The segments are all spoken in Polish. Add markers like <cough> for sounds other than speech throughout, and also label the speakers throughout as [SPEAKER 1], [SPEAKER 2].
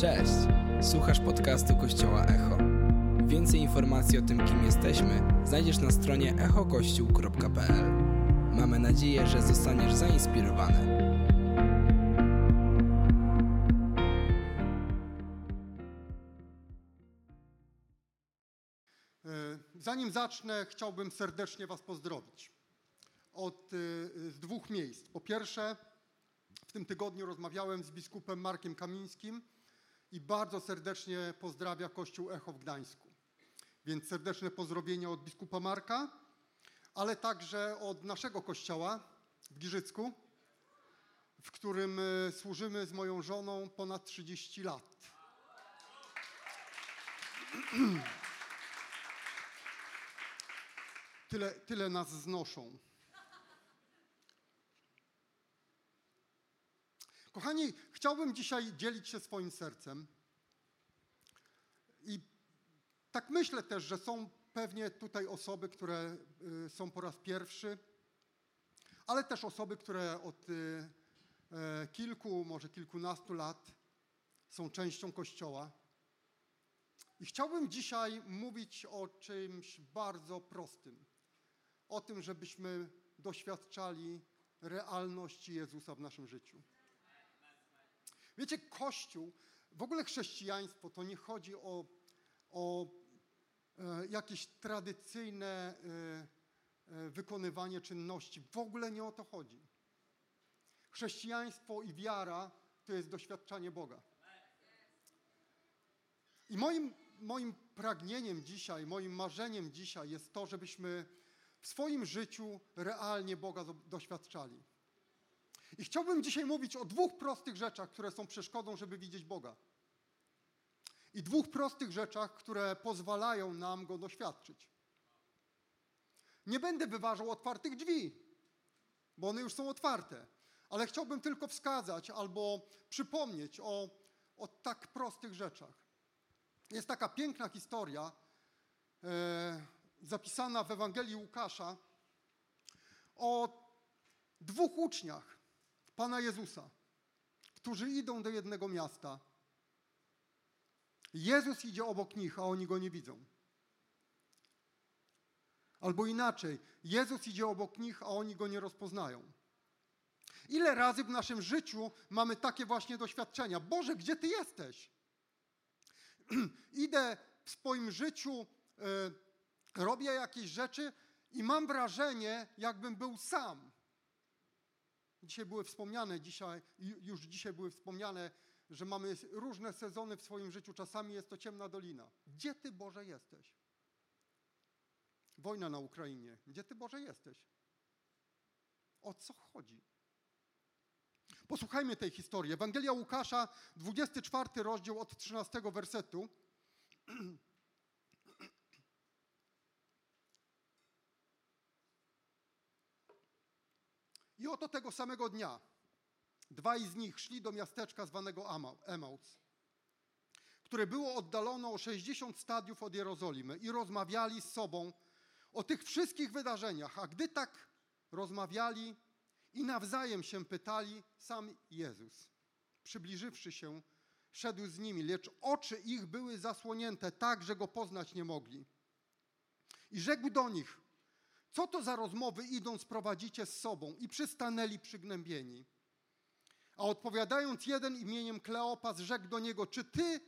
[SPEAKER 1] Cześć! Słuchasz podcastu Kościoła Echo. Więcej informacji o tym, kim jesteśmy, znajdziesz na stronie echokościół.pl. Mamy nadzieję, że zostaniesz zainspirowany.
[SPEAKER 2] E, Zanim zacznę, chciałbym serdecznie Was pozdrowić. Od, y, z dwóch miejsc. Po pierwsze, w tym tygodniu rozmawiałem z biskupem Markiem Kamińskim i bardzo serdecznie pozdrawia Kościół Echo w Gdańsku. Więc serdeczne pozdrowienia od biskupa Marka, ale także od naszego kościoła w Giżycku, w którym y, służymy z moją żoną ponad 30 lat. <clears throat> Tyle, tyle nas znoszą. Kochani, chciałbym dzisiaj dzielić się swoim sercem. I tak myślę też, że są pewnie tutaj osoby, które y, są po raz pierwszy, ale też osoby, które od y, e, kilku, może kilkunastu lat są częścią Kościoła. I chciałbym dzisiaj mówić o czymś bardzo prostym. O tym, żebyśmy doświadczali realności Jezusa w naszym życiu. Wiecie, Kościół, w ogóle chrześcijaństwo, to nie chodzi o, o e, jakieś tradycyjne e, e, wykonywanie czynności. W ogóle nie o to chodzi. Chrześcijaństwo i wiara to jest doświadczanie Boga. I moim, moim pragnieniem dzisiaj, moim marzeniem dzisiaj jest to, żebyśmy w swoim życiu realnie Boga do- doświadczali. I chciałbym dzisiaj mówić o dwóch prostych rzeczach, które są przeszkodą, żeby widzieć Boga. I dwóch prostych rzeczach, które pozwalają nam Go doświadczyć. Nie będę wyważał otwartych drzwi, bo one już są otwarte, ale chciałbym tylko wskazać albo przypomnieć o, o tak prostych rzeczach. Jest taka piękna historia e, zapisana w Ewangelii Łukasza o dwóch uczniach Pana Jezusa, którzy idą do jednego miasta. Jezus idzie obok nich, a oni go nie widzą. Albo inaczej, Jezus idzie obok nich, a oni go nie rozpoznają. Ile razy w naszym życiu mamy takie właśnie doświadczenia? Boże, gdzie Ty jesteś? <clears throat> Idę w swoim życiu, e, robię jakieś rzeczy i mam wrażenie, jakbym był sam. Dzisiaj były wspomniane, dzisiaj, ju- już dzisiaj były wspomniane, że mamy różne sezony w swoim życiu. Czasami jest to ciemna dolina. Gdzie Ty, Boże, jesteś? Wojna na Ukrainie. Gdzie Ty, Boże, jesteś? O co chodzi? Posłuchajmy tej historii. Ewangelia Łukasza, 24 rozdział od 13 wersetu. <clears throat> I oto tego samego dnia dwaj z nich szli do miasteczka zwanego Emaus, które było oddalone o 60 stadiów od Jerozolimy i rozmawiali z sobą o tych wszystkich wydarzeniach. A gdy tak rozmawiali i nawzajem się pytali, sam Jezus, przybliżywszy się, szedł z nimi, lecz oczy ich były zasłonięte tak, że go poznać nie mogli. I rzekł do nich, co to za rozmowy idąc prowadzicie z sobą? I przystanęli przygnębieni. A odpowiadając jeden imieniem Kleopas, rzekł do niego, czy ty,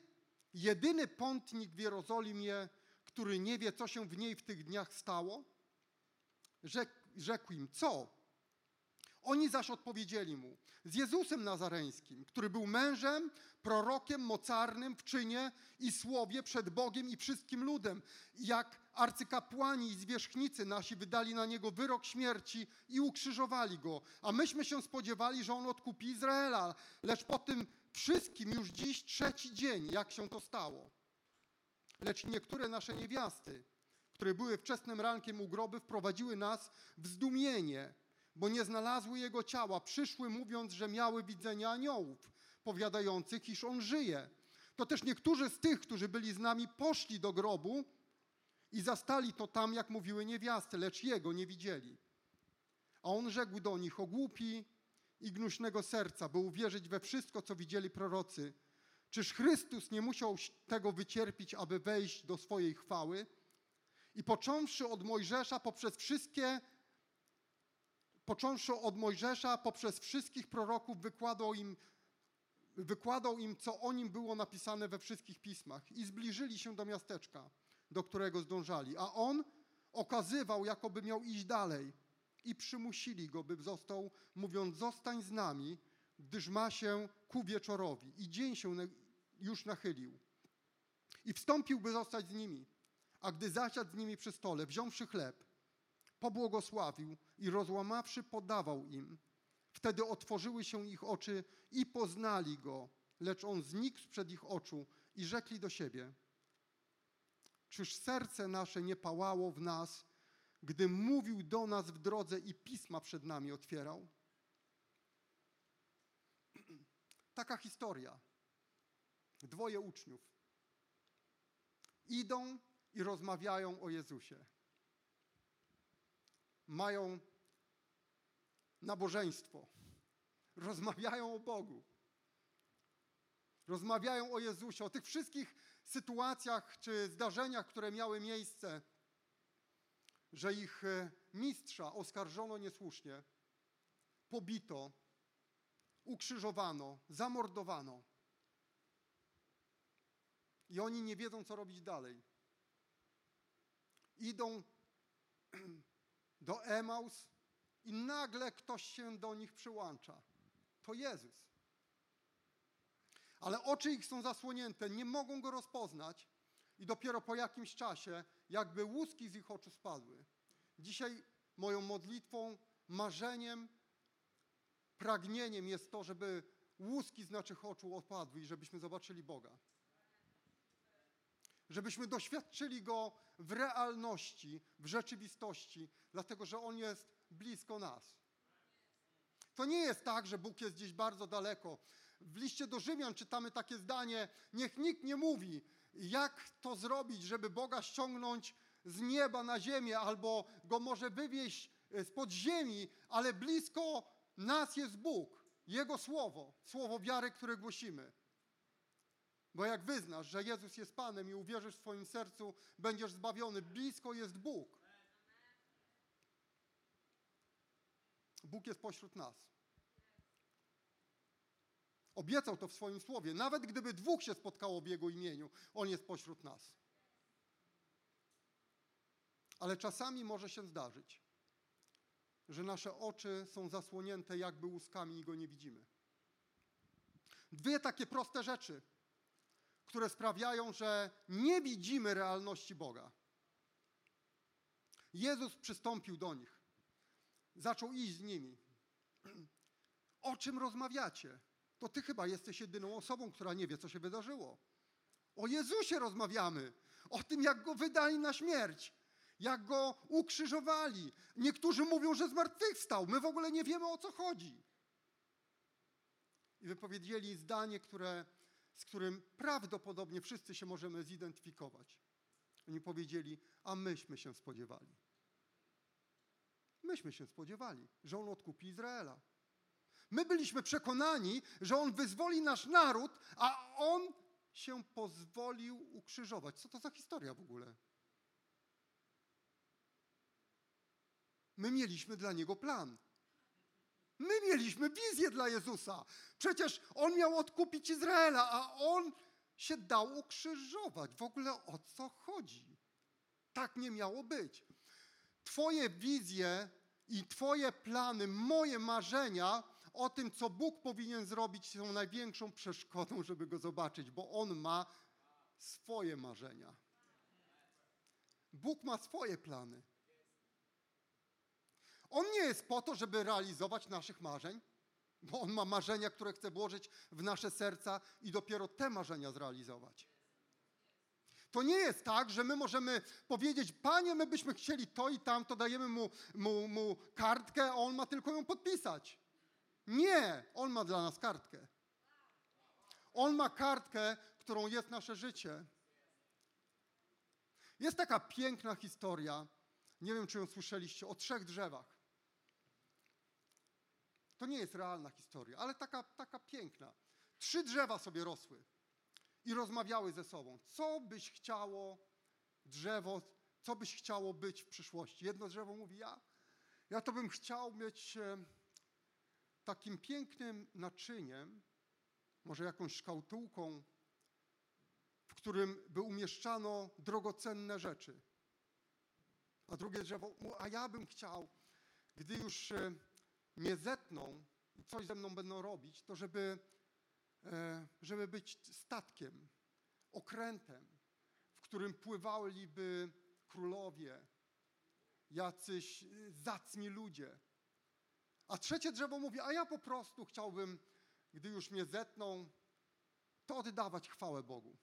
[SPEAKER 2] jedyny pątnik w Jerozolimie, który nie wie, co się w niej w tych dniach stało? Rzekł, rzekł im, co? Oni zaś odpowiedzieli mu, z Jezusem Nazareńskim, który był mężem, prorokiem mocarnym w czynie i słowie przed Bogiem i wszystkim ludem. Jak arcykapłani i zwierzchnicy nasi wydali na niego wyrok śmierci i ukrzyżowali go. A myśmy się spodziewali, że on odkupi Izraela. Lecz po tym wszystkim już dziś trzeci dzień, jak się to stało. Lecz niektóre nasze niewiasty, które były wczesnym rankiem u groby, wprowadziły nas w zdumienie, bo nie znalazły jego ciała. Przyszły mówiąc, że miały widzenia aniołów, powiadających, iż on żyje. To też niektórzy z tych, którzy byli z nami, poszli do grobu i zastali to tam, jak mówiły niewiasty, lecz jego nie widzieli. A on rzekł do nich, o głupi i gnuśnego serca, by uwierzyć we wszystko, co widzieli prorocy. Czyż Chrystus nie musiał tego wycierpić, aby wejść do swojej chwały? I począwszy od Mojżesza poprzez wszystkie począwszy od Mojżesza poprzez wszystkich proroków wykładał im wykładał im, co o nim było napisane we wszystkich pismach i zbliżyli się do miasteczka, do którego zdążali. A on okazywał, jakoby miał iść dalej i przymusili go, by został, mówiąc, zostań z nami, gdyż ma się ku wieczorowi i dzień się już nachylił. I wstąpił, by zostać z nimi. A gdy zasiadł z nimi przy stole, wziąwszy chleb, pobłogosławił i rozłamawszy podawał im. Wtedy otworzyły się ich oczy i poznali go, lecz on znikł sprzed ich oczu i rzekli do siebie: Czyż serce nasze nie pałało w nas, gdy mówił do nas w drodze i pisma przed nami otwierał? <clears throat> Taka historia. Dwoje uczniów idą i rozmawiają o Jezusie. Mają nabożeństwo. Rozmawiają o Bogu. Rozmawiają o Jezusie, o tych wszystkich sytuacjach czy zdarzeniach, które miały miejsce, że ich e, mistrza oskarżono niesłusznie, pobito, ukrzyżowano, zamordowano. I oni nie wiedzą, co robić dalej. Idą do Emaus i nagle ktoś się do nich przyłącza. To Jezus. Ale oczy ich są zasłonięte, nie mogą go rozpoznać i dopiero po jakimś czasie jakby łuski z ich oczu spadły. Dzisiaj moją modlitwą, marzeniem, pragnieniem jest to, żeby łuski z naszych oczu opadły i żebyśmy zobaczyli Boga. Żebyśmy doświadczyli Go w realności, w rzeczywistości, dlatego że On jest blisko nas. To nie jest tak, że Bóg jest gdzieś bardzo daleko. W liście do Rzymian czytamy takie zdanie: Niech nikt nie mówi, jak to zrobić, żeby Boga ściągnąć z nieba na ziemię, albo go może wywieźć e, spod ziemi, ale blisko nas jest Bóg, Jego słowo, słowo wiary, które głosimy. Bo jak wyznasz, że Jezus jest Panem i uwierzysz w swoim sercu, będziesz zbawiony. Blisko jest Bóg. Bóg jest pośród nas. Obiecał to w swoim słowie. Nawet gdyby dwóch się spotkało w Jego imieniu, On jest pośród nas. Ale czasami może się zdarzyć, że nasze oczy są zasłonięte jakby łuskami i Go nie widzimy. Dwie takie proste rzeczy, które sprawiają, że nie widzimy realności Boga. Jezus przystąpił do nich. Zaczął iść z nimi. <clears throat> O czym rozmawiacie? To ty chyba jesteś jedyną osobą, która nie wie, co się wydarzyło. O Jezusie rozmawiamy. O tym, jak go wydali na śmierć. Jak go ukrzyżowali. Niektórzy mówią, że zmartwychwstał. My w ogóle nie wiemy, o co chodzi. I wypowiedzieli zdanie, które, z którym prawdopodobnie wszyscy się możemy zidentyfikować. Oni powiedzieli, a myśmy się spodziewali. Myśmy się spodziewali, że On odkupi Izraela. My byliśmy przekonani, że On wyzwoli nasz naród, a On się pozwolił ukrzyżować. Co to za historia w ogóle? My mieliśmy dla Niego plan. My mieliśmy wizję dla Jezusa. Przecież On miał odkupić Izraela, a On się dał ukrzyżować. W ogóle o co chodzi? Tak nie miało być. Twoje wizje i Twoje plany, moje marzenia o tym, co Bóg powinien zrobić, są największą przeszkodą, żeby go zobaczyć, bo On ma swoje marzenia. Bóg ma swoje plany. On nie jest po to, żeby realizować naszych marzeń, bo On ma marzenia, które chce włożyć w nasze serca i dopiero te marzenia zrealizować. To nie jest tak, że my możemy powiedzieć, panie, my byśmy chcieli to i tamto, dajemy mu, mu, mu kartkę, a on ma tylko ją podpisać. Nie, on ma dla nas kartkę. On ma kartkę, którą jest nasze życie. Jest taka piękna historia, nie wiem, czy ją słyszeliście, o trzech drzewach. To nie jest realna historia, ale taka, taka piękna. Trzy drzewa sobie rosły i rozmawiały ze sobą. Co byś chciało drzewo, co byś chciało być w przyszłości? Jedno drzewo mówi, ja, ja to bym chciał mieć e, takim pięknym naczyniem, może jakąś szkatułką, w którym by umieszczano drogocenne rzeczy. A drugie drzewo, a ja bym chciał, gdy już e, mnie zetną i coś ze mną będą robić, to żeby, żeby być statkiem, okrętem, w którym pływaliby królowie, jacyś zacni ludzie. A trzecie drzewo mówi, a ja po prostu chciałbym, gdy już mnie zetną, to oddawać chwałę Bogu.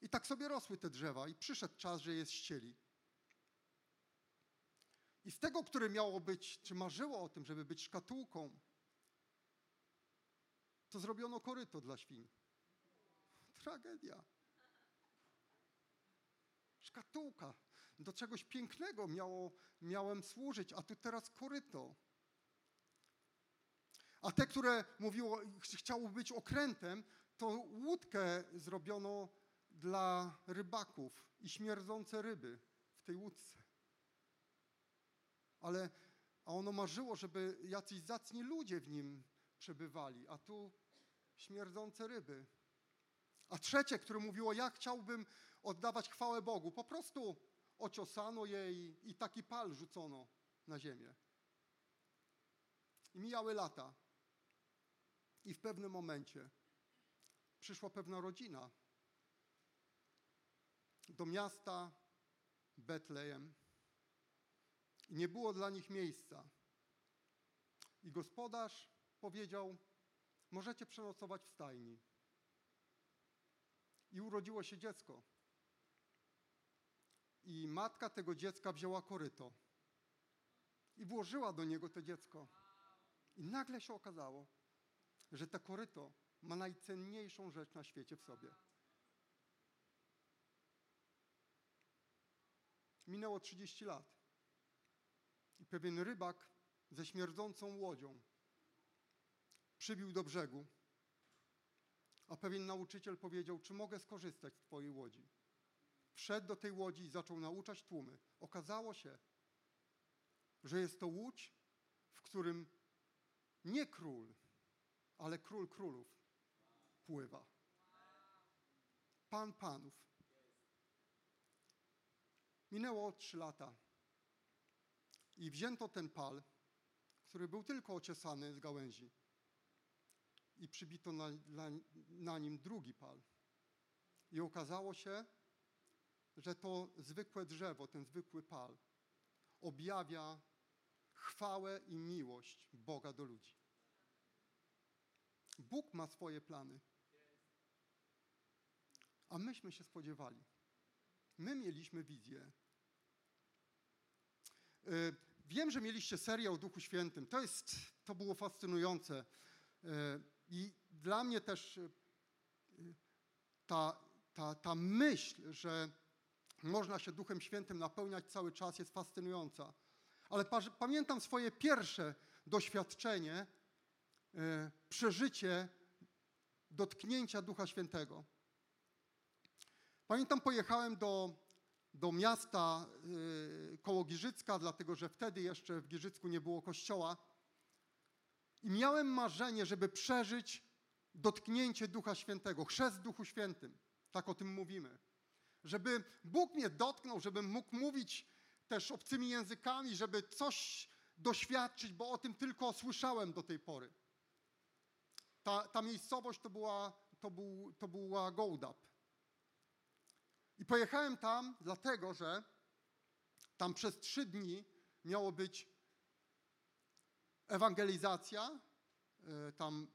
[SPEAKER 2] I tak sobie rosły te drzewa i przyszedł czas, że je ścieli. I z tego, które miało być, czy marzyło o tym, żeby być szkatułką, to zrobiono koryto dla świń. Tragedia. Szkatułka. Do czegoś pięknego miało, miałem służyć, a tu teraz koryto. A te, które mówiło, chciało być okrętem, to łódkę zrobiono dla rybaków i śmierdzące ryby w tej łódce. Ale a ono marzyło, żeby jacyś zacni ludzie w nim przebywali, a tu śmierdzące ryby. A trzecie, które mówiło, ja chciałbym oddawać chwałę Bogu, po prostu ociosano je i, i taki pal rzucono na ziemię. I mijały lata. I w pewnym momencie przyszła pewna rodzina do miasta Betlejem i nie było dla nich miejsca. I gospodarz powiedział: Możecie przenocować w stajni. I urodziło się dziecko. I matka tego dziecka wzięła koryto i włożyła do niego to dziecko. I nagle się okazało, że to koryto ma najcenniejszą rzecz na świecie w sobie. Minęło 30 lat. I pewien rybak ze śmierdzącą łodzią przybił do brzegu, a pewien nauczyciel powiedział, czy mogę skorzystać z twojej łodzi. Wszedł do tej łodzi i zaczął nauczać tłumy. Okazało się, że jest to łódź, w którym nie król, ale król królów pływa. Pan panów. Minęło trzy lata i wzięto ten pal, który był tylko ociesany z gałęzi i przybito na, na, na nim drugi pal. I okazało się, że to zwykłe drzewo, ten zwykły pal objawia chwałę i miłość Boga do ludzi. Bóg ma swoje plany. A myśmy się spodziewali. My mieliśmy wizję. Y, wiem, że mieliście serię o Duchu Świętym. To, jest, to było fascynujące. Y, I dla mnie też y, ta, ta, ta myśl, że można się Duchem Świętym napełniać cały czas, jest fascynująca. Ale pamiętam swoje pierwsze doświadczenie, przeżycie dotknięcia Ducha Świętego. Pamiętam, pojechałem do do miasta y, koło Giżycka, dlatego że wtedy jeszcze w Giżycku nie było kościoła. I miałem marzenie, żeby przeżyć dotknięcie Ducha Świętego, chrzest Duchu Świętym. Tak o tym mówimy. Żeby Bóg mnie dotknął, żebym mógł mówić też obcymi językami, żeby coś doświadczyć, bo o tym tylko słyszałem do tej pory. Ta, ta miejscowość to była, to, był, to była Gołdap. I pojechałem tam dlatego, że tam przez trzy dni miało być ewangelizacja. E, tam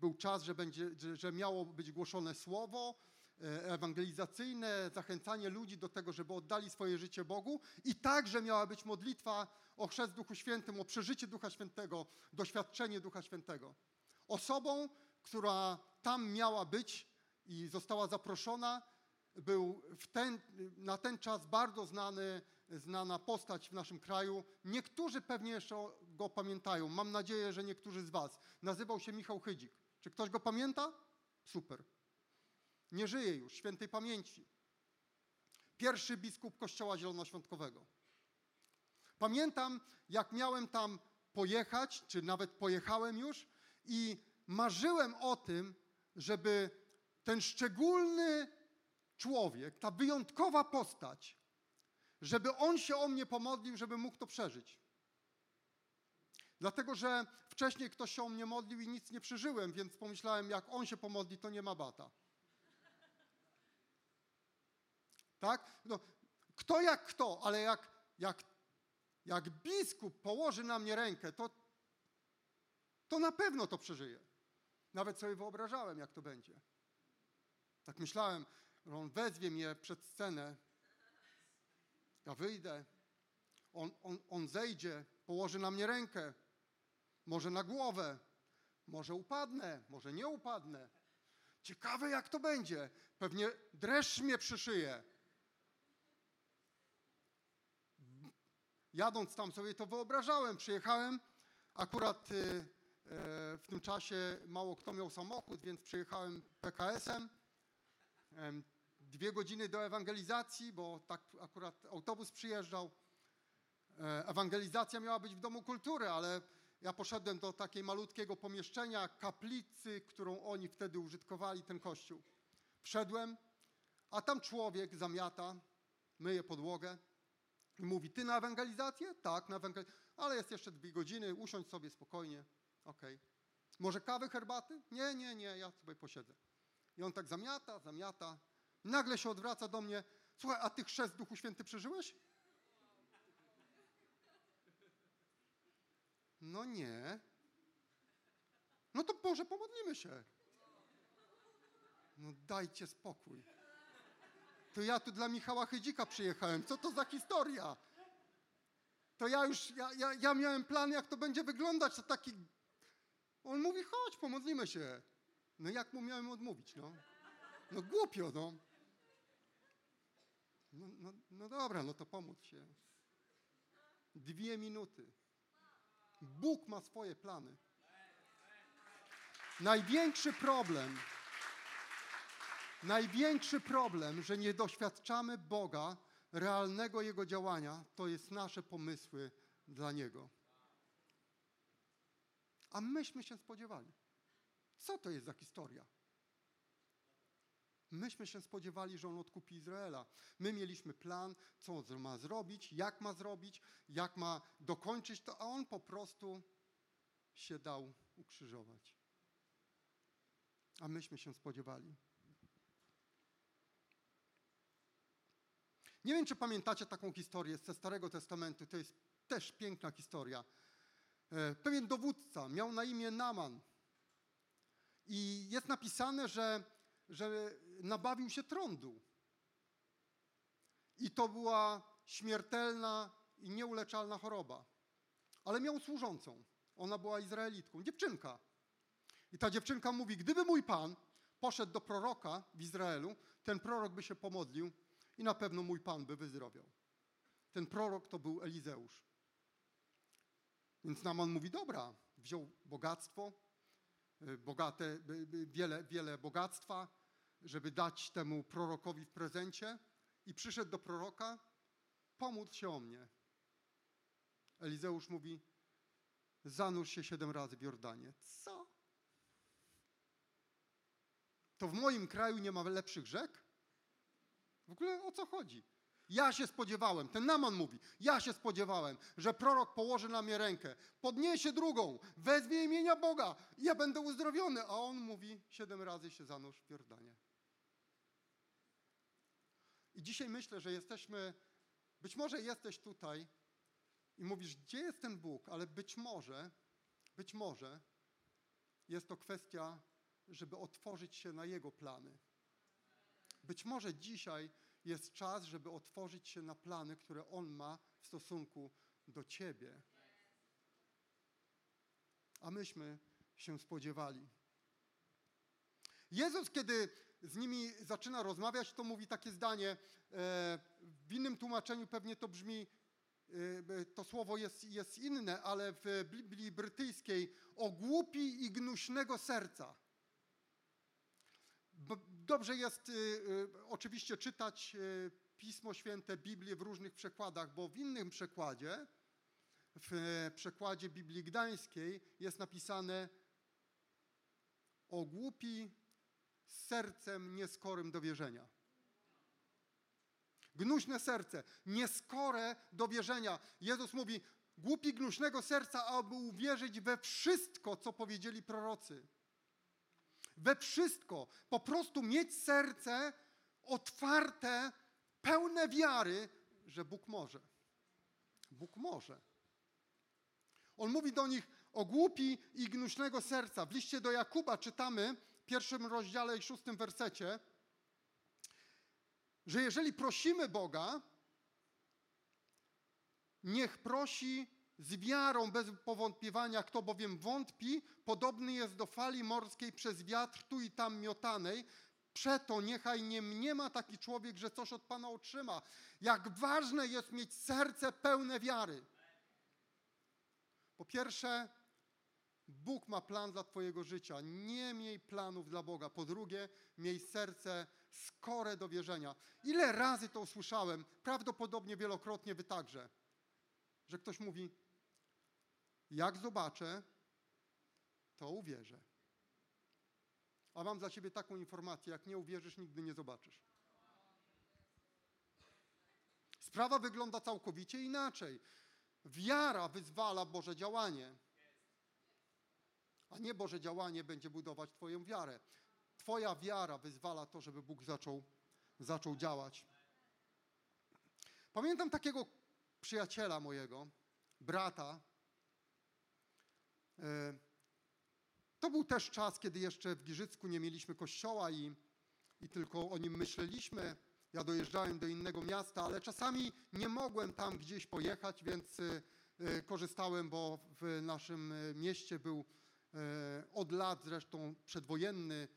[SPEAKER 2] był czas, że, będzie, że miało być głoszone słowo e, ewangelizacyjne, zachęcanie ludzi do tego, żeby oddali swoje życie Bogu. I także miała być modlitwa o chrzest Duchu Świętym, o przeżycie Ducha Świętego, doświadczenie Ducha Świętego. Osobą, która tam miała być i została zaproszona, był ten, na ten czas bardzo znany, znana postać w naszym kraju. Niektórzy pewnie jeszcze go pamiętają. Mam nadzieję, że niektórzy z Was. Nazywał się Michał Chydzik. Czy ktoś go pamięta? Super. Nie żyje już, świętej pamięci. Pierwszy biskup Kościoła Zielonoświątkowego. Pamiętam, jak miałem tam pojechać, czy nawet pojechałem już i marzyłem o tym, żeby ten szczególny człowiek, ta wyjątkowa postać, żeby on się o mnie pomodlił, żeby mógł to przeżyć. Dlatego, że wcześniej ktoś się o mnie modlił i nic nie przeżyłem, więc pomyślałem, jak on się pomodli, to nie ma bata. Tak? No, kto jak kto, ale jak, jak, jak biskup położy na mnie rękę, to, to na pewno to przeżyję. Nawet sobie wyobrażałem, jak to będzie. Tak myślałem, on wezwie mnie przed scenę, ja wyjdę, on, on, on zejdzie, położy na mnie rękę, może na głowę, może upadnę, może nie upadnę. Ciekawe, jak to będzie. Pewnie dreszcz mnie przyszyje. Jadąc tam sobie to wyobrażałem, przyjechałem, akurat y, y, w tym czasie mało kto miał samochód, więc przyjechałem PKS-em. Em, Dwie godziny do ewangelizacji, bo tak akurat autobus przyjeżdżał. E, Ewangelizacja miała być w Domu Kultury, ale ja poszedłem do takiej malutkiego pomieszczenia, kaplicy, którą oni wtedy użytkowali, ten kościół. Wszedłem, a tam człowiek zamiata, myje podłogę i mówi, ty na ewangelizację? Tak, na ewangelizację, ale jest jeszcze dwie godziny, usiądź sobie spokojnie, okej. Może kawy, herbaty? Nie, nie, nie, ja sobie posiedzę. I on tak zamiata, zamiata, nagle się odwraca do mnie, słuchaj, a ty chrzest Duchu Święty przeżyłeś? No nie. No to może pomodlimy się. No dajcie spokój. To ja tu dla Michała Chydzika przyjechałem. Co to za historia? To ja już, ja, ja, ja miałem plan, jak to będzie wyglądać. To taki... On mówi, chodź, pomodlimy się. No jak mu miałem odmówić, no? No głupio, no. No, no, no dobra, no to pomódl się. Dwie minuty. Bóg ma swoje plany. Największy problem, największy problem, że nie doświadczamy Boga, realnego Jego działania, to jest nasze pomysły dla Niego. A myśmy się spodziewali. Co to jest za historia? Myśmy się spodziewali, że on odkupi Izraela. My mieliśmy plan, co on ma zrobić, jak ma zrobić, jak ma dokończyć to, a on po prostu się dał ukrzyżować. A myśmy się spodziewali. Nie wiem, czy pamiętacie taką historię ze Starego Testamentu. To jest też piękna historia. E, Pewien dowódca miał na imię Naman. I jest napisane, że, że nabawił się trądu. I to była śmiertelna i nieuleczalna choroba. Ale miał służącą. Ona była Izraelitką, dziewczynka. I ta dziewczynka mówi: Gdyby mój pan poszedł do proroka w Izraelu, ten prorok by się pomodlił i na pewno mój pan by wyzdrowiał. Ten prorok to był Elizeusz. Więc Naman mówi: Dobra, wziął bogactwo, bogate, y, y, wiele, wiele bogactwa, żeby dać temu prorokowi w prezencie i przyszedł do proroka, pomódl się o mnie. Elizeusz mówi, zanurz się siedem razy w Jordanie. Co? To w moim kraju nie ma lepszych rzek? W ogóle o co chodzi? Ja się spodziewałem, ten Naman mówi, ja się spodziewałem, że prorok położy na mnie rękę, podniesie drugą, wezwie imienia Boga i ja będę uzdrowiony. A on mówi, siedem razy się zanurz w Jordanie. I dzisiaj myślę, że jesteśmy, być może jesteś tutaj i mówisz, gdzie jest ten Bóg, ale być może, być może jest to kwestia, żeby otworzyć się na Jego plany. Być może dzisiaj jest czas, żeby otworzyć się na plany, które On ma w stosunku do Ciebie. A myśmy się spodziewali. Jezus, kiedy z nimi zaczyna rozmawiać, to mówi takie zdanie, e, w innym tłumaczeniu pewnie to brzmi, e, to słowo jest, jest inne, ale w Biblii brytyjskiej o głupi i gnuśnego serca. Dobrze jest y, y, oczywiście czytać y, Pismo Święte, Biblię w różnych przekładach, bo w innym przekładzie, w e, przekładzie Biblii Gdańskiej jest napisane o głupi z sercem nieskorym do wierzenia. Gnuśne serce, nieskore do wierzenia. Jezus mówi, głupi gnuśnego serca, aby uwierzyć we wszystko, co powiedzieli prorocy. We wszystko. Po prostu mieć serce otwarte, pełne wiary, że Bóg może. Bóg może. On mówi do nich o głupi i gnuśnego serca. W liście do Jakuba czytamy w pierwszym rozdziale i szóstym wersecie, że jeżeli prosimy Boga, niech prosi z wiarą, bez powątpiewania. Kto bowiem wątpi, podobny jest do fali morskiej przez wiatr tu i tam miotanej. Przeto niechaj nie mniema taki człowiek, że coś od Pana otrzyma. Jak ważne jest mieć serce pełne wiary. Po pierwsze, Bóg ma plan dla Twojego życia. Nie miej planów dla Boga. Po drugie, miej serce skore do wierzenia. Ile razy to usłyszałem? Prawdopodobnie wielokrotnie Wy także. Że ktoś mówi, jak zobaczę, to uwierzę. A mam dla Ciebie taką informację, jak nie uwierzysz, nigdy nie zobaczysz. Sprawa wygląda całkowicie inaczej. Wiara wyzwala Boże działanie, a nie Boże działanie będzie budować Twoją wiarę. Twoja wiara wyzwala to, żeby Bóg zaczął, zaczął działać. Pamiętam takiego przyjaciela mojego, brata. E, to był też czas, kiedy jeszcze w Giżycku nie mieliśmy kościoła i, i tylko o nim myśleliśmy. Ja dojeżdżałem do innego miasta, ale czasami nie mogłem tam gdzieś pojechać, więc y, korzystałem, bo w naszym mieście był od lat zresztą przedwojenny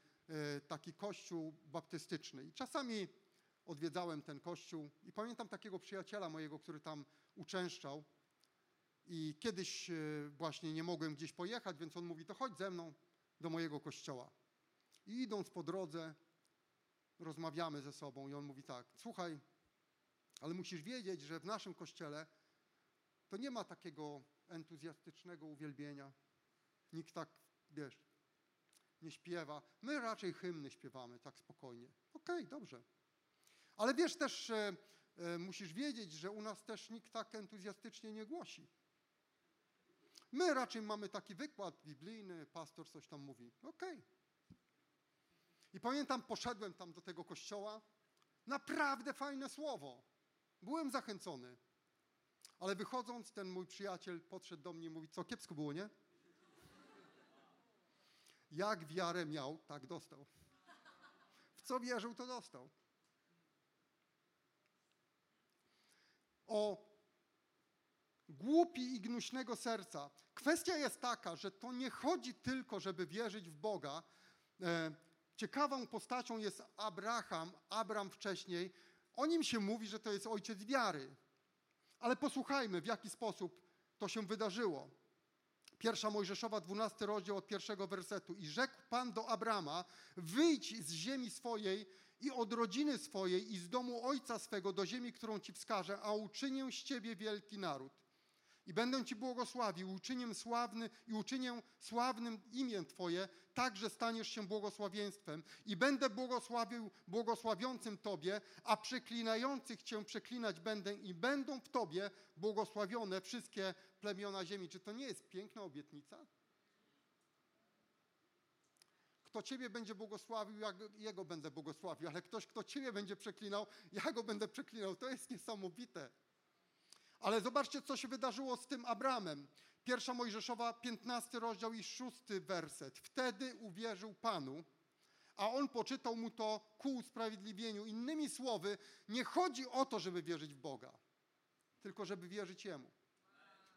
[SPEAKER 2] taki kościół baptystyczny. I czasami odwiedzałem ten kościół i pamiętam takiego przyjaciela mojego, który tam uczęszczał. I kiedyś właśnie nie mogłem gdzieś pojechać, więc on mówi, to chodź ze mną do mojego kościoła. I idąc po drodze, rozmawiamy ze sobą i on mówi tak, słuchaj, ale musisz wiedzieć, że w naszym kościele to nie ma takiego entuzjastycznego uwielbienia. Nikt tak, wiesz, nie śpiewa. My raczej hymny śpiewamy tak spokojnie. Okej, okay, dobrze. Ale wiesz też, e, e, musisz wiedzieć, że u nas też nikt tak entuzjastycznie nie głosi. My raczej mamy taki wykład biblijny, pastor coś tam mówi. Okej, okay. I pamiętam, poszedłem tam do tego kościoła. Naprawdę fajne słowo. Byłem zachęcony. Ale wychodząc, ten mój przyjaciel podszedł do mnie i mówi, co kiepsko było, nie? Jak wiarę miał, tak dostał. W co wierzył, to dostał. O głupi i gnuśnego serca. Kwestia jest taka, że to nie chodzi tylko, żeby wierzyć w Boga. E, Ciekawą postacią jest Abraham, Abram wcześniej. O nim się mówi, że to jest ojciec wiary. Ale posłuchajmy, w jaki sposób to się wydarzyło. Pierwsza Mojżeszowa, 12 rozdział od pierwszego wersetu. I rzekł Pan do Abrama, wyjdź z ziemi swojej i od rodziny swojej i z domu ojca swego do ziemi, którą ci wskażę, a uczynię z ciebie wielki naród i będę Ci błogosławił, uczynię sławny i uczynię sławnym imię Twoje, tak, że staniesz się błogosławieństwem i będę błogosławił błogosławiącym Tobie, a przeklinających Cię przeklinać będę i będą w Tobie błogosławione wszystkie plemiona ziemi. Czy to nie jest piękna obietnica? Kto Ciebie będzie błogosławił, ja Jego będę błogosławił, ale ktoś, kto Ciebie będzie przeklinał, ja Go będę przeklinał. To jest niesamowite. Ale zobaczcie, co się wydarzyło z tym Abramem. Pierwsza Mojżeszowa, 15 rozdział i 6 werset. Wtedy uwierzył Panu, a on poczytał mu to ku usprawiedliwieniu. Innymi słowy, nie chodzi o to, żeby wierzyć w Boga, tylko żeby wierzyć Jemu.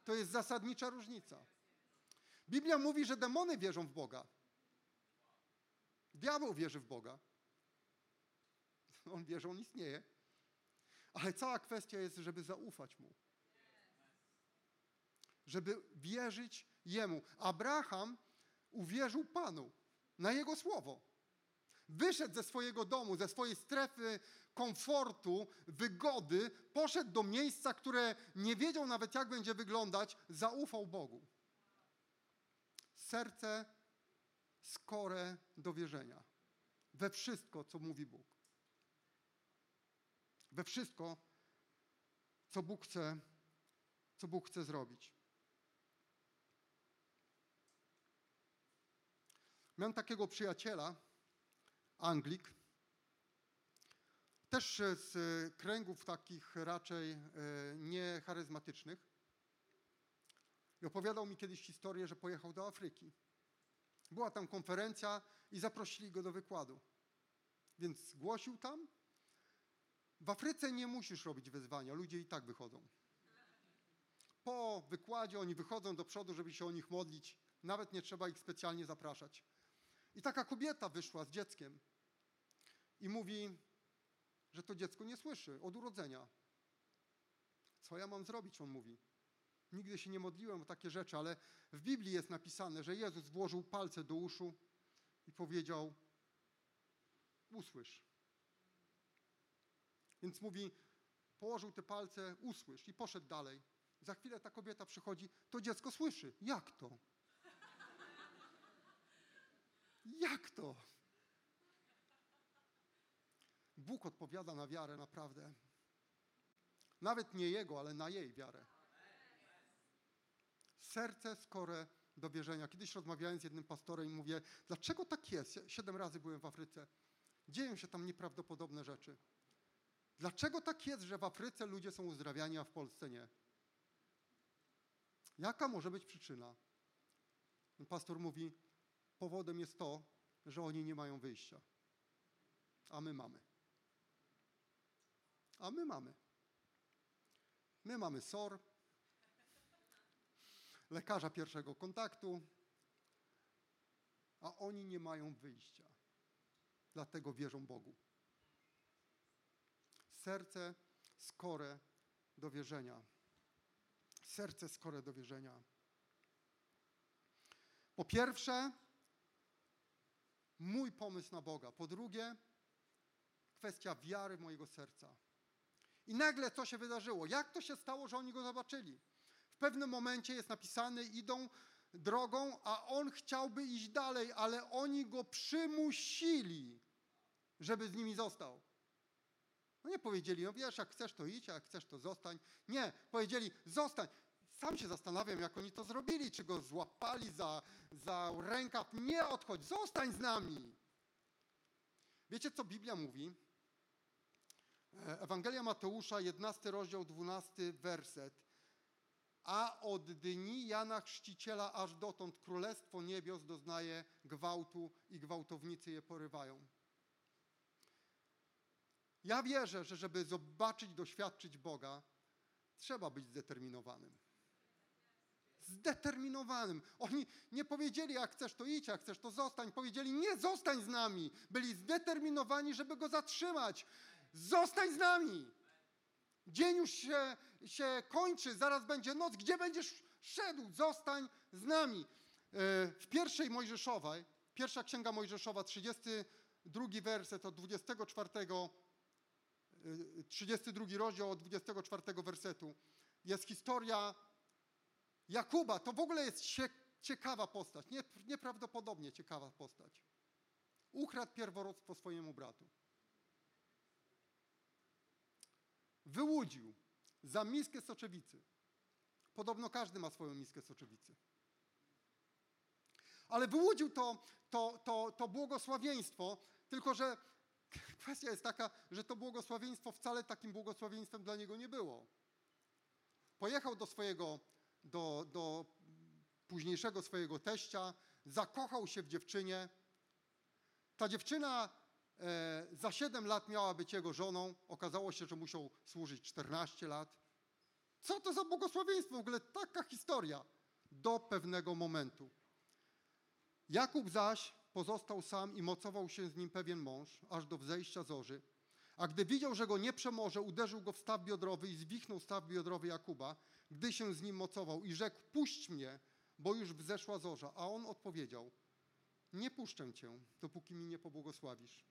[SPEAKER 2] To jest zasadnicza różnica. Biblia mówi, że demony wierzą w Boga. Diabeł wierzy w Boga. On wie, że on istnieje. Ale cała kwestia jest, żeby zaufać mu żeby wierzyć Jemu. Abraham uwierzył Panu na Jego słowo. wyszedł ze swojego domu, ze swojej strefy komfortu, wygody, poszedł do miejsca, które nie wiedział nawet jak będzie wyglądać, zaufał Bogu. Serce skore do wierzenia we wszystko, co mówi Bóg. We wszystko, co Bóg chce, co Bóg chce zrobić. Miałem takiego przyjaciela, Anglik, też z kręgów takich raczej e, niecharyzmatycznych. I opowiadał mi kiedyś historię, że pojechał do Afryki. Była tam konferencja i zaprosili go do wykładu. Więc głosił tam. W Afryce nie musisz robić wyzwania, ludzie i tak wychodzą. Po wykładzie oni wychodzą do przodu, żeby się o nich modlić. Nawet nie trzeba ich specjalnie zapraszać. I taka kobieta wyszła z dzieckiem i mówi, że to dziecko nie słyszy od urodzenia. Co ja mam zrobić? On mówi. Nigdy się nie modliłem o takie rzeczy, ale w Biblii jest napisane, że Jezus włożył palce do uszu i powiedział: Usłysz. Więc mówi, położył te palce, usłysz i poszedł dalej. Za chwilę ta kobieta przychodzi, to dziecko słyszy. Jak to? Jak to? Bóg odpowiada na wiarę naprawdę. Nawet nie jego, ale na jej wiarę. Serce skore do wierzenia. Kiedyś rozmawiałem z jednym pastorem i mówię, dlaczego tak jest? Siedem razy byłem w Afryce. Dzieją się tam nieprawdopodobne rzeczy. Dlaczego tak jest, że w Afryce ludzie są uzdrawiani, a w Polsce nie? Jaka może być przyczyna? Pastor mówi, powodem jest to, że oni nie mają wyjścia. A my mamy. A my mamy. My mamy SOR, lekarza pierwszego kontaktu, a oni nie mają wyjścia. Dlatego wierzą Bogu. Serce skore do wierzenia. Serce skore do wierzenia. Po pierwsze, mój pomysł na Boga. Po drugie, kwestia wiary mojego serca. I nagle co się wydarzyło? Jak to się stało, że oni go zobaczyli? W pewnym momencie jest napisane, idą drogą, a on chciałby iść dalej, ale oni go przymusili, żeby z nimi został. No nie powiedzieli, no wiesz, jak chcesz to idź, jak chcesz to zostań. Nie, powiedzieli, zostań. Sam się zastanawiam, jak oni to zrobili, czy go złapali za, za rękaw. Nie odchodź, zostań z nami. Wiecie, co Biblia mówi? E, Ewangelia Mateusza, 11 rozdział, 12 werset. A od dni Jana Chrzciciela aż dotąd Królestwo Niebios doznaje gwałtu i gwałtownicy je porywają. Ja wierzę, że żeby zobaczyć, doświadczyć Boga, trzeba być zdeterminowanym. Zdeterminowanym. Oni nie powiedzieli, jak chcesz to idź, jak chcesz to zostań. Powiedzieli, nie, zostań z nami. Byli zdeterminowani, żeby go zatrzymać. Zostań z nami. Dzień już się, się kończy, zaraz będzie noc. Gdzie będziesz szedł? Zostań z nami. E, w pierwszej Mojżeszowej, pierwsza księga Mojżeszowa, 32 werset od 24, 32 e, rozdział od 24 wersetu, jest historia Jakuba. To w ogóle jest ciekawa postać, nieprawdopodobnie ciekawa postać. Ukradł pierworództwo swojemu bratu. wyłudził za miskę soczewicy. Podobno każdy ma swoją miskę soczewicy. Ale wyłudził to, to, to, to błogosławieństwo, tylko że <laughs> kwestia jest taka, że to błogosławieństwo wcale takim błogosławieństwem dla niego nie było. Pojechał do swojego, do, do późniejszego swojego teścia, zakochał się w dziewczynie. Ta dziewczyna E, za 7 lat miała być jego żoną. Okazało się, że musiał służyć 14 lat. Co to za błogosławieństwo? W ogóle taka historia do pewnego momentu. Jakub zaś pozostał sam i mocował się z nim pewien mąż, aż do wzejścia zorzy. A gdy widział, że go nie przemoże, uderzył go w staw biodrowy i zwichnął staw biodrowy Jakuba, gdy się z nim mocował i rzekł, puść mnie, bo już wzeszła zorza. A on odpowiedział, Nie puszczę cię, dopóki mi nie pobłogosławisz.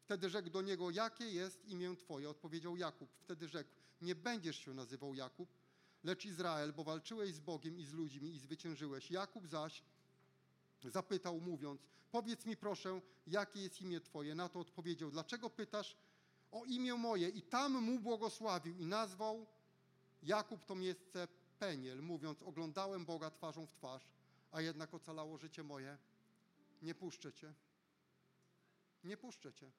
[SPEAKER 2] Wtedy rzekł do niego, jakie jest imię twoje? Odpowiedział Jakub. Wtedy rzekł, nie będziesz się nazywał Jakub, lecz Izrael, bo walczyłeś z Bogiem i z ludźmi i zwyciężyłeś. Jakub zaś zapytał, mówiąc, powiedz mi proszę, jakie jest imię twoje? Na to odpowiedział, dlaczego pytasz o imię moje? I tam mu błogosławił i nazwał Jakub to miejsce Peniel, mówiąc, oglądałem Boga twarzą w twarz, a jednak ocalało życie moje. Nie puszczę cię. Nie puszczę cię.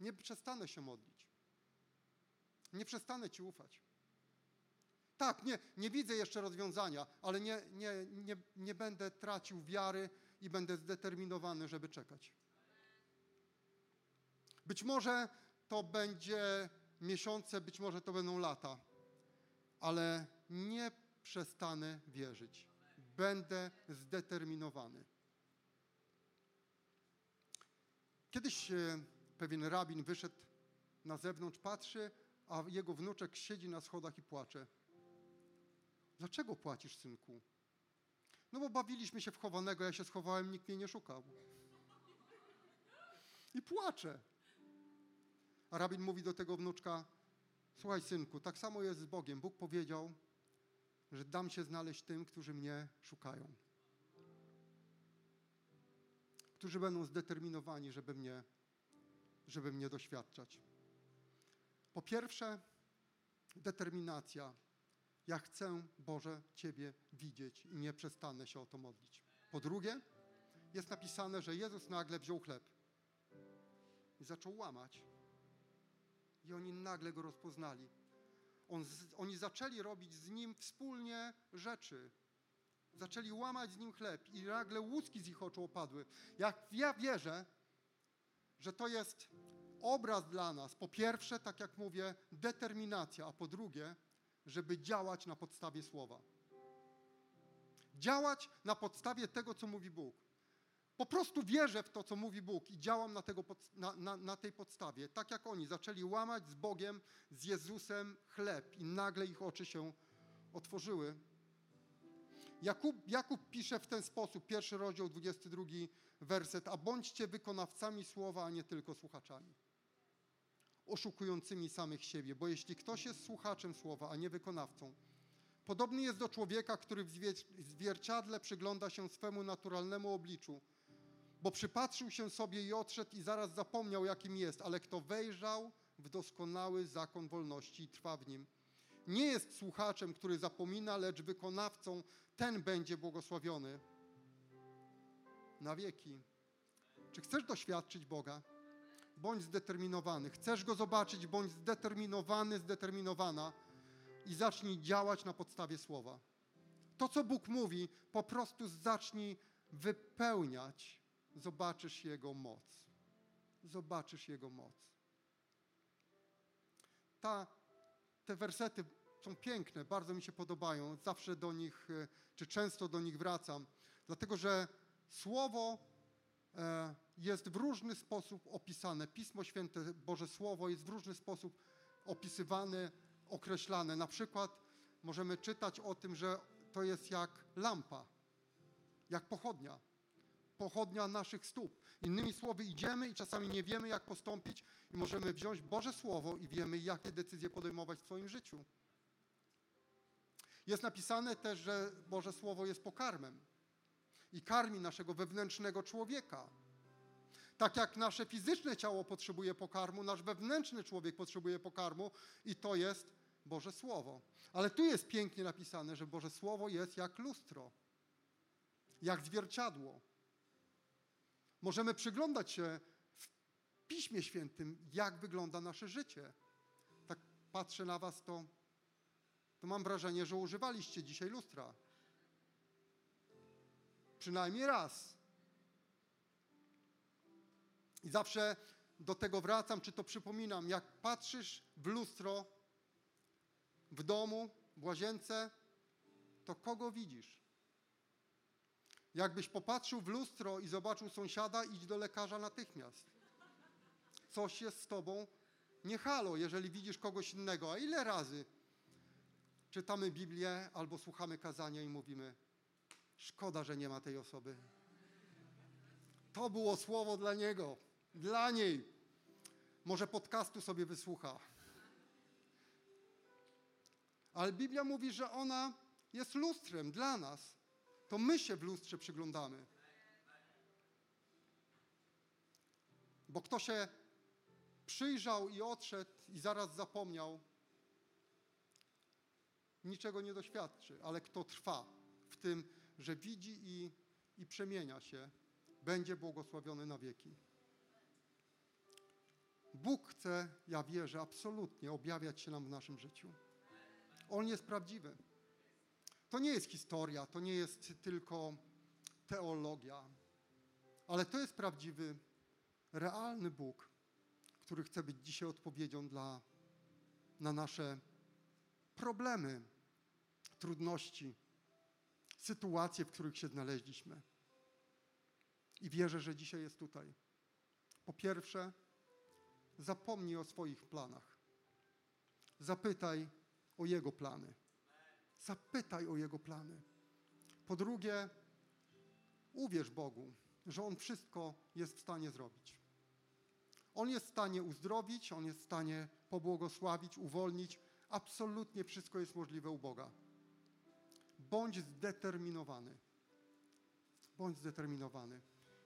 [SPEAKER 2] Nie przestanę się modlić. Nie przestanę ci ufać. Tak, nie, nie widzę jeszcze rozwiązania, ale nie, nie, nie, nie będę tracił wiary i będę zdeterminowany, żeby czekać. Być może to będzie miesiące, być może to będą lata, ale nie przestanę wierzyć. Będę zdeterminowany. Kiedyś e, pewien rabin wyszedł na zewnątrz, patrzy, a jego wnuczek siedzi na schodach i płacze. Dlaczego płacisz, synku? No bo bawiliśmy się w chowanego, ja się schowałem, nikt mnie nie szukał. I płacze. Rabin mówi do tego wnuczka, słuchaj synku, tak samo jest z Bogiem. Bóg powiedział, że dam się znaleźć tym, którzy mnie szukają. Którzy będą zdeterminowani, żeby mnie, żeby mnie doświadczać. Po pierwsze, determinacja. Ja chcę, Boże, Ciebie widzieć i nie przestanę się o to modlić. Po drugie, jest napisane, że Jezus nagle wziął chleb i zaczął łamać. I oni nagle go rozpoznali. On, oni zaczęli robić z nim wspólnie rzeczy. Zaczęli łamać z nim chleb i nagle łuski z ich oczu opadły. Jak ja wierzę, że to jest obraz dla nas. Po pierwsze, tak jak mówię, determinacja, a po drugie, żeby działać na podstawie słowa. Działać na podstawie tego, co mówi Bóg. Po prostu wierzę w to, co mówi Bóg i działam na, tego, na, na, na, tej podstawie. Tak jak oni zaczęli łamać z Bogiem, z Jezusem chleb i nagle ich oczy się otworzyły. Jakub, Jakub pisze w ten sposób, pierwszy rozdział, 22 werset, a bądźcie wykonawcami słowa, a nie tylko słuchaczami. Oszukującymi samych siebie, bo jeśli ktoś jest słuchaczem słowa, a nie wykonawcą, podobny jest do człowieka, który w zwierciadle przygląda się swemu naturalnemu obliczu, bo przypatrzył się sobie i odszedł i zaraz zapomniał, jakim jest, ale kto wejrzał w doskonały zakon wolności i trwa w nim, nie jest słuchaczem, który zapomina, lecz wykonawcą, ten będzie błogosławiony na wieki. Czy chcesz doświadczyć Boga? Bądź zdeterminowany. Chcesz Go zobaczyć? Bądź zdeterminowany, zdeterminowana i zacznij działać na podstawie słowa. To, co Bóg mówi, po prostu zacznij wypełniać zobaczysz Jego moc. Zobaczysz Jego moc. Ta, te wersety są piękne, bardzo mi się podobają. Zawsze do nich, e, czy często do nich wracam, dlatego że Słowo e, jest w różny sposób opisane. Pismo Święte, Boże Słowo jest w różny sposób opisywane, określane. Na przykład możemy czytać o tym, że to jest jak lampa, jak pochodnia pochodnia naszych stóp. Innymi słowy, idziemy i czasami nie wiemy, jak postąpić, i możemy wziąć Boże Słowo i wiemy, jakie decyzje podejmować w swoim życiu. Jest napisane też, że Boże Słowo jest pokarmem i karmi naszego wewnętrznego człowieka. Tak jak nasze fizyczne ciało potrzebuje pokarmu, nasz wewnętrzny człowiek potrzebuje pokarmu i to jest Boże Słowo. Ale tu jest pięknie napisane, że Boże Słowo jest jak lustro, jak zwierciadło. Możemy przyglądać się w Piśmie Świętym, jak wygląda nasze życie. Tak patrzę na Was, to, to mam wrażenie, że używaliście dzisiaj lustra. Przynajmniej raz. I zawsze do tego wracam, czy to przypominam. Jak patrzysz w lustro w domu, w łazience, to kogo widzisz? Jakbyś popatrzył w lustro i zobaczył sąsiada, idź do lekarza natychmiast. Coś jest z tobą nie halo, jeżeli widzisz kogoś innego. A ile razy czytamy Biblię albo słuchamy kazania i mówimy, szkoda, że nie ma tej osoby. To było słowo dla niego, dla niej. Może podcastu sobie wysłucha. Ale Biblia mówi, że ona jest lustrem dla nas. To my się w lustrze przyglądamy. Bo kto się przyjrzał i odszedł i zaraz zapomniał, niczego nie doświadczy, ale kto trwa w tym, że widzi i, i przemienia się, będzie błogosławiony na wieki. Bóg chce, ja wierzę, absolutnie objawiać się nam w naszym życiu. On jest prawdziwy. To nie jest historia, to nie jest tylko teologia, ale to jest prawdziwy, realny Bóg, który chce być dzisiaj odpowiedzią dla, na nasze problemy, trudności, sytuacje, w których się znaleźliśmy. I wierzę, że dzisiaj jest tutaj. Po pierwsze, zapomnij o swoich planach. Zapytaj o Jego plany. Zapytaj o Jego plany. Po drugie, uwierz Bogu, że On wszystko jest w stanie zrobić. On jest w stanie uzdrowić, On jest w stanie pobłogosławić, uwolnić. Absolutnie wszystko jest możliwe u Boga. Bądź zdeterminowany. Bądź zdeterminowany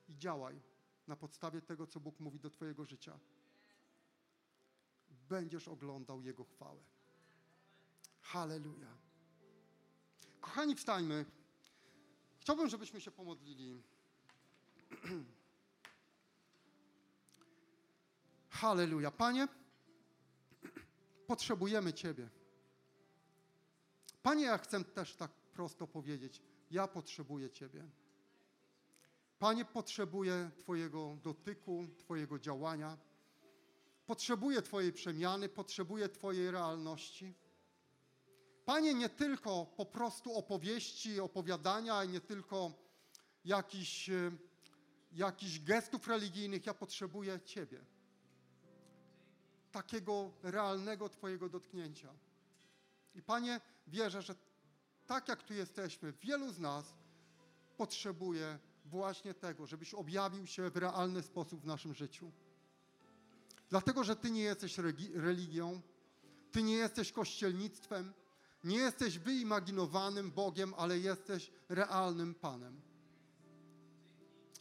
[SPEAKER 2] i działaj na podstawie tego, co Bóg mówi do Twojego życia. Będziesz oglądał Jego chwałę. Halleluja. Kochani, wstańmy. Chciałbym, żebyśmy się pomodlili. <clears throat> Halleluja. Panie, <clears throat> potrzebujemy Ciebie. Panie, ja chcę też tak prosto powiedzieć. Ja potrzebuję Ciebie. Panie, potrzebuję Twojego dotyku, Twojego działania. Potrzebuję Twojej przemiany, potrzebuję Twojej realności. Panie, nie tylko po prostu opowieści, opowiadania, nie tylko jakichś, e, jakichś gestów religijnych, ja potrzebuję Ciebie. Takiego realnego Twojego dotknięcia. I Panie, wierzę, że tak jak tu jesteśmy, wielu z nas potrzebuje właśnie tego, żebyś objawił się w realny sposób w naszym życiu. Dlatego, że Ty nie jesteś religią, Ty nie jesteś kościelnictwem, nie jesteś wyimaginowanym Bogiem, ale jesteś realnym Panem.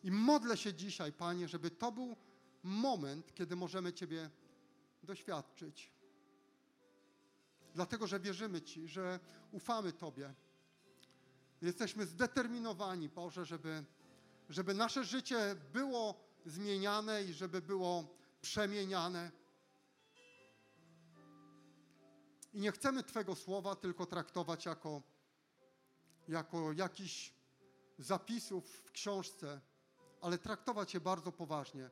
[SPEAKER 2] I modlę się dzisiaj, Panie, żeby to był moment, kiedy możemy Ciebie doświadczyć. Dlatego, że wierzymy Ci, że ufamy Tobie. Jesteśmy zdeterminowani, Boże, żeby, żeby nasze życie było zmieniane i żeby było przemieniane. I nie chcemy Twego słowa tylko traktować jako, jako jakiś zapisów w książce, ale traktować je bardzo poważnie,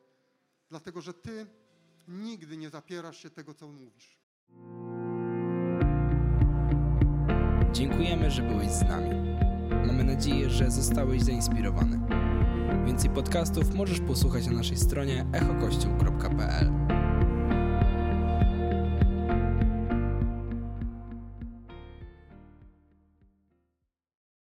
[SPEAKER 2] dlatego że Ty nigdy nie zapierasz się tego, co mówisz.
[SPEAKER 1] Dziękujemy, że byłeś z nami. Mamy nadzieję, że zostałeś zainspirowany. Więcej podcastów możesz posłuchać na naszej stronie echokościół.pl.